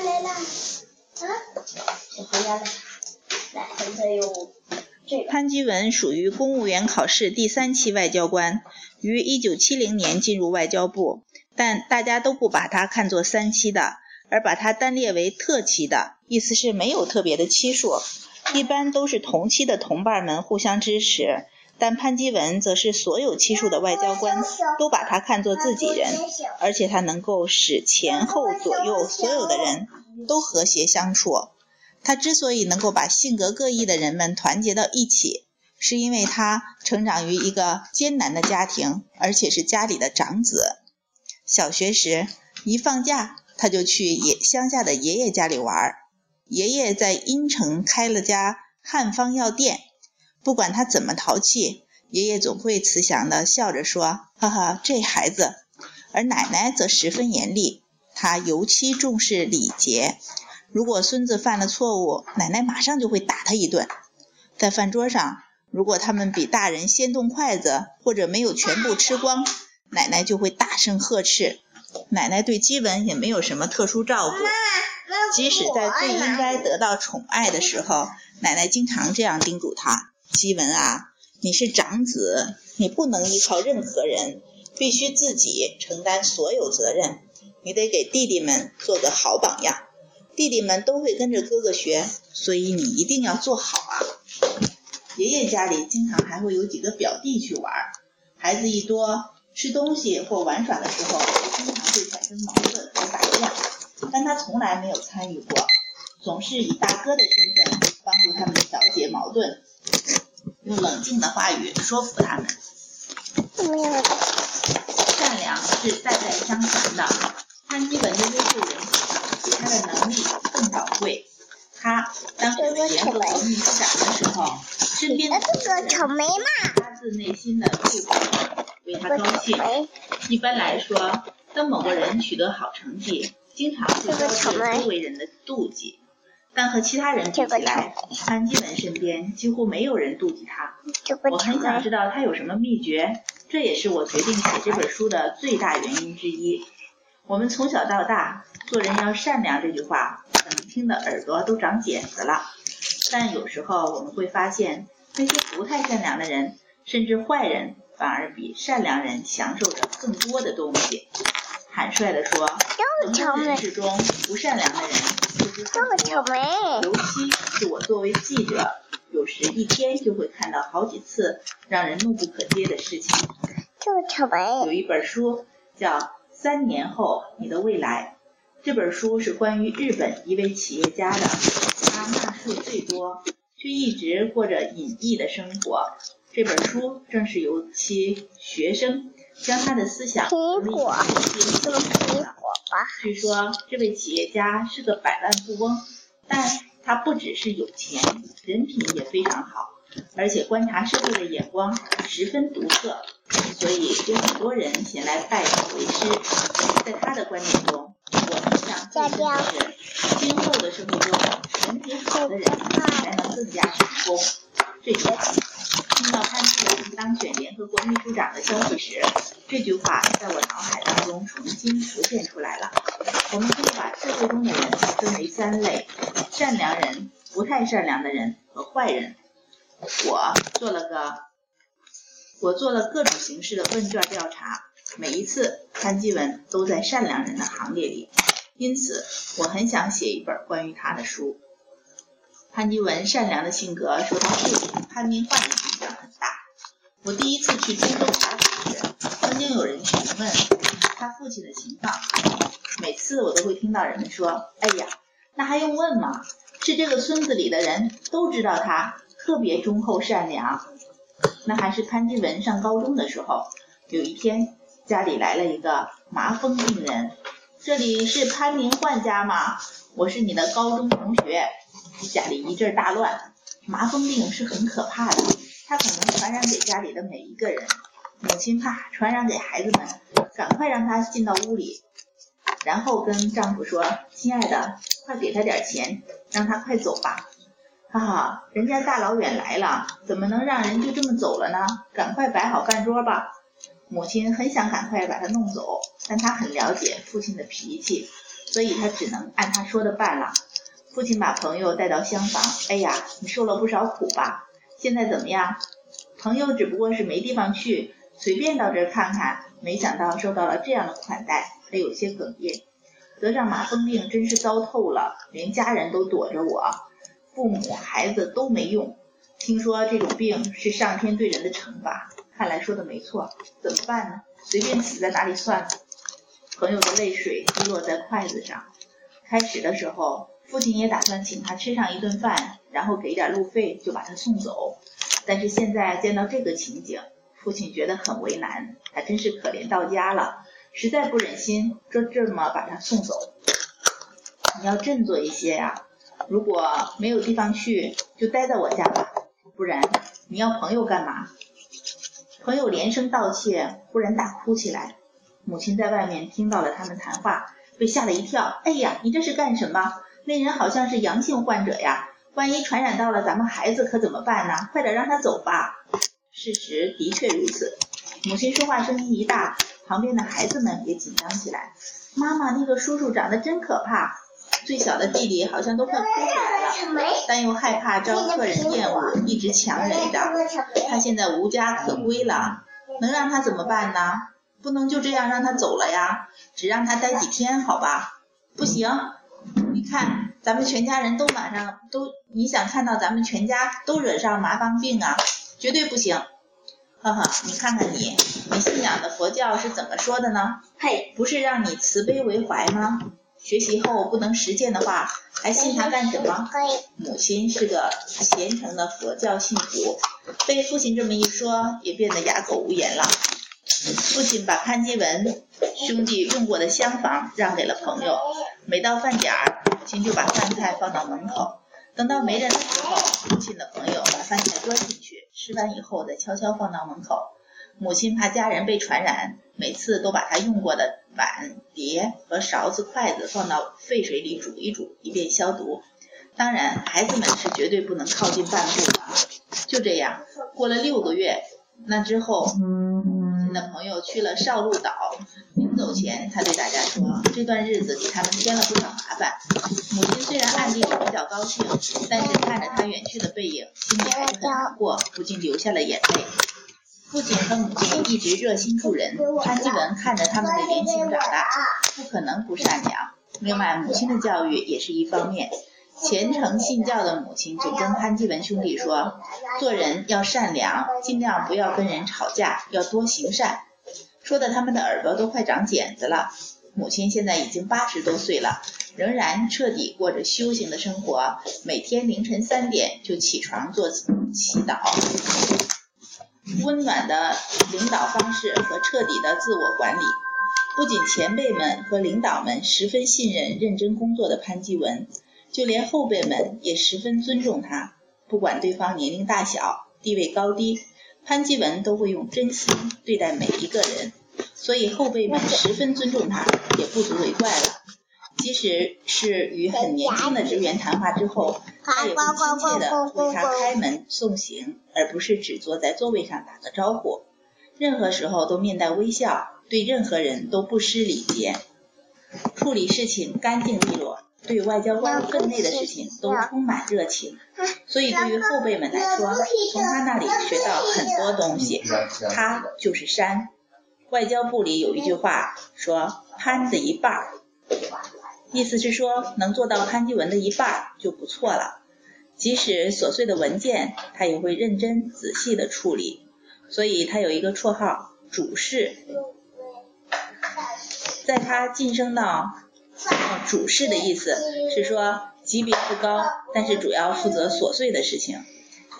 来了。啊，我回家了。来，现在用这个。潘基文属于公务员考试第三期外交官，于1970年进入外交部，但大家都不把他看作三期的，而把他单列为特期的，意思是没有特别的期数，一般都是同期的同伴们互相支持。但潘基文则是所有期数的外交官都把他看作自己人，而且他能够使前后左右所有的人都和谐相处。他之所以能够把性格各异的人们团结到一起，是因为他成长于一个艰难的家庭，而且是家里的长子。小学时，一放假他就去爷乡下的爷爷家里玩。爷爷在阴城开了家汉方药店。不管他怎么淘气，爷爷总会慈祥地笑着说：“哈哈，这孩子。”而奶奶则十分严厉，她尤其重视礼节。如果孙子犯了错误，奶奶马上就会打他一顿。在饭桌上，如果他们比大人先动筷子，或者没有全部吃光，奶奶就会大声呵斥。奶奶对基文也没有什么特殊照顾，即使在最应该得到宠爱的时候，奶奶经常这样叮嘱他。基文啊，你是长子，你不能依靠任何人，必须自己承担所有责任。你得给弟弟们做个好榜样，弟弟们都会跟着哥哥学，所以你一定要做好啊。爷爷家里经常还会有几个表弟去玩，孩子一多，吃东西或玩耍的时候，经常会产生矛盾和打架，但他从来没有参与过，总是以大哥的身份帮助他们调解矛盾。用冷静的话语说服他们。善良是代代相传的。潘基文的优秀人品比他的能力更宝贵。他当选联合国秘书长的时候，身边的人发自内心的祝福，为他高兴。一般来说，当某个人取得好成绩，经常会招致周围人的妒忌。但和其他人比起来，潘基文身边几乎没有人妒忌他。我很想知道他有什么秘诀，这也是我决定写这本书的最大原因之一。我们从小到大，做人要善良这句话，可能听得耳朵都长茧子了。但有时候我们会发现，那些不太善良的人，甚至坏人，反而比善良人享受着更多的东西。坦率地说，人们世中不善良的人。就是很多，尤其是我作为记者，有时一天就会看到好几次让人怒不可遏的事情。这么巧梅，有一本书叫《三年后你的未来》，这本书是关于日本一位企业家的，他纳税最多，却一直过着隐逸的生活。这本书正是由其学生将他的思想和理想进行的。据说这位企业家是个百万富翁，但他不只是有钱，人品也非常好，而且观察社会的眼光十分独特，所以有很多人前来拜他为师。在他的观念中，我们想最重要的是，今后的生活中，人品好的人才能更加成功。这句话，听到潘基文当选联合国秘书长的消息时，这句话在我脑海当中重新浮现出来了。我们可以把社会中的人分为三类：善良人、不太善良的人和坏人。我做了个，我做了各种形式的问卷调查，每一次潘基文都在善良人的行列里，因此我很想写一本关于他的书。潘基文善良的性格受他父亲潘明焕。我第一次去中东查访时，曾经有人询问他父亲的情况，每次我都会听到人们说：“哎呀，那还用问吗？是这个村子里的人都知道他特别忠厚善良。”那还是潘基文上高中的时候，有一天家里来了一个麻风病人。这里是潘明焕家吗？我是你的高中同学。家里一阵大乱，麻风病是很可怕的，它可能传染给家里的每一个人。母亲怕传染给孩子们，赶快让他进到屋里，然后跟丈夫说：“亲爱的，快给他点钱，让他快走吧。”哈哈，人家大老远来了，怎么能让人就这么走了呢？赶快摆好饭桌吧。母亲很想赶快把他弄走，但她很了解父亲的脾气，所以他只能按他说的办了。父亲把朋友带到厢房，哎呀，你受了不少苦吧？现在怎么样？朋友只不过是没地方去，随便到这儿看看，没想到受到了这样的款待，还有些哽咽。得上麻风病真是糟透了，连家人都躲着我，父母孩子都没用。听说这种病是上天对人的惩罚，看来说的没错。怎么办呢？随便死在哪里算了。朋友的泪水滴落在筷子上。开始的时候，父亲也打算请他吃上一顿饭，然后给点路费就把他送走。但是现在见到这个情景，父亲觉得很为难，还真是可怜到家了。实在不忍心就这么把他送走，你要振作一些呀！如果没有地方去，就待在我家吧。不然你要朋友干嘛？朋友连声道歉，忽然大哭起来。母亲在外面听到了他们谈话，被吓了一跳。哎呀，你这是干什么？那人好像是阳性患者呀，万一传染到了咱们孩子可怎么办呢？快点让他走吧。事实的确如此。母亲说话声音一大。旁边的孩子们也紧张起来。妈妈，那个叔叔长得真可怕。最小的弟弟好像都快哭出来了，但又害怕招客人厌恶，一直强忍着。他现在无家可归了，能让他怎么办呢？不能就这样让他走了呀，只让他待几天，好吧？不行，你看咱们全家人都马上都，你想看到咱们全家都惹上麻风病啊？绝对不行。呵呵，你看看你，你信仰的佛教是怎么说的呢？嘿，不是让你慈悲为怀吗？学习后不能实践的话，还信他干什么？母亲是个虔诚的佛教信徒，被父亲这么一说，也变得哑口无言了。父亲把潘基文兄弟用过的厢房让给了朋友，每到饭点儿，母亲就把饭菜放到门口。等到没人的时候，父亲的朋友把饭菜端进去，吃完以后再悄悄放到门口。母亲怕家人被传染，每次都把他用过的碗、碟和勺子、筷子放到沸水里煮一煮，以便消毒。当然，孩子们是绝对不能靠近半步的。就这样，过了六个月，那之后。的朋友去了少鹿岛，临走前，他对大家说：“这段日子给他们添了不少麻烦。”母亲虽然暗地里比较高兴，但是看着他远去的背影，心里还是很难过，不禁流下了眼泪。父亲和母亲一直热心助人，潘基文看着他们的言行长大，不可能不善良。另外，母亲的教育也是一方面。虔诚信教的母亲就跟潘基文兄弟说：“做人要善良，尽量不要跟人吵架，要多行善。”说的他们的耳朵都快长茧子了。母亲现在已经八十多岁了，仍然彻底过着修行的生活，每天凌晨三点就起床做祈祷。温暖的领导方式和彻底的自我管理，不仅前辈们和领导们十分信任认真工作的潘基文。就连后辈们也十分尊重他，不管对方年龄大小、地位高低，潘基文都会用真心对待每一个人，所以后辈们十分尊重他，也不足为怪了。即使是与很年轻的职员谈话之后，他也会亲切的为他开门送行，而不是只坐在座位上打个招呼。任何时候都面带微笑，对任何人都不失礼节，处理事情干净利落。对外交官分内的事情都充满热情，所以对于后辈们来说，从他那里学到很多东西。他就是山。外交部里有一句话说：“潘的一半儿”，意思是说能做到潘基文的一半儿就不错了。即使琐碎的文件，他也会认真仔细的处理。所以他有一个绰号“主事”。在他晋升到。主事的意思是说级别不高，但是主要负责琐碎的事情。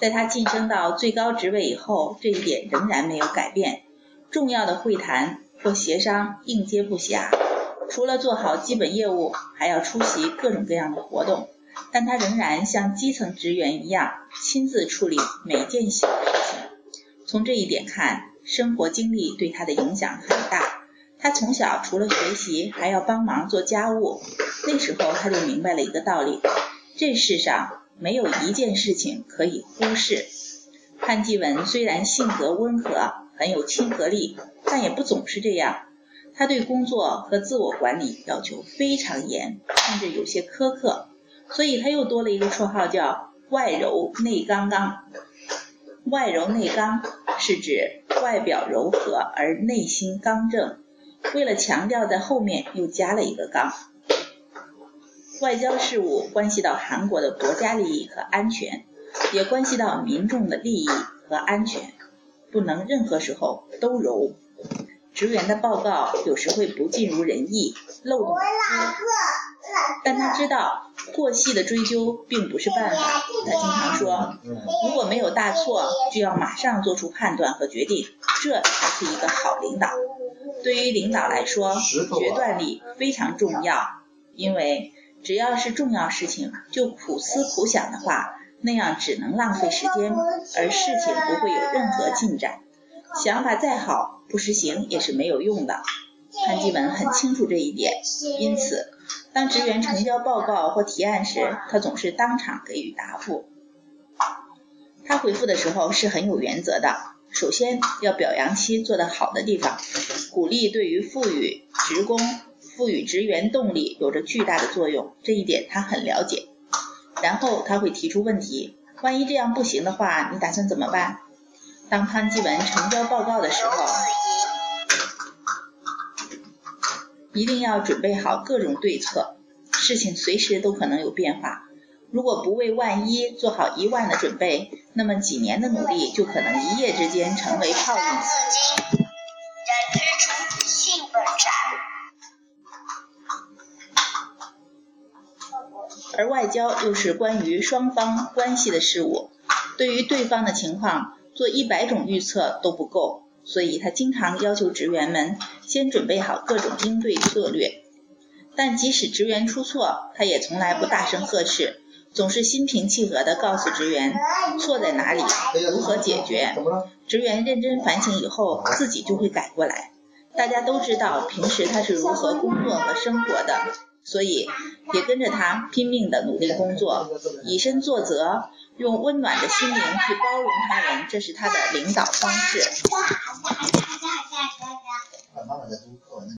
在他晋升到最高职位以后，这一点仍然没有改变。重要的会谈或协商应接不暇，除了做好基本业务，还要出席各种各样的活动。但他仍然像基层职员一样，亲自处理每件小事情。从这一点看，生活经历对他的影响很大。他从小除了学习，还要帮忙做家务。那时候他就明白了一个道理：这世上没有一件事情可以忽视。潘基文虽然性格温和，很有亲和力，但也不总是这样。他对工作和自我管理要求非常严，甚至有些苛刻，所以他又多了一个绰号叫“外柔内刚刚”。外柔内刚是指外表柔和而内心刚正，为了强调，在后面又加了一个“杠”。外交事务关系到韩国的国家利益和安全，也关系到民众的利益和安全，不能任何时候都柔。职员的报告有时会不尽如人意，漏洞多，但他知道过细的追究并不是办法。他经常说，如果没有大错，就要马上做出判断和决定，这才是一个好领导。对于领导来说，决断力非常重要，因为只要是重要事情就苦思苦想的话，那样只能浪费时间，而事情不会有任何进展。想法再好，不实行也是没有用的。潘基文很清楚这一点，因此，当职员成交报告或提案时，他总是当场给予答复。他回复的时候是很有原则的，首先要表扬其做得好的地方，鼓励对于赋予职工、赋予职员动力有着巨大的作用，这一点他很了解。然后他会提出问题，万一这样不行的话，你打算怎么办？当潘基文成交报告的时候，一定要准备好各种对策，事情随时都可能有变化。如果不为万一做好一万的准备，那么几年的努力就可能一夜之间成为泡影。而外交又是关于双方关系的事物，对于对方的情况。做一百种预测都不够，所以他经常要求职员们先准备好各种应对策略。但即使职员出错，他也从来不大声呵斥，总是心平气和地告诉职员错在哪里，如何解决。职员认真反省以后，自己就会改过来。大家都知道平时他是如何工作和生活的，所以也跟着他拼命的努力工作以身作则用温暖的心灵去包容他人这是他的领导方式。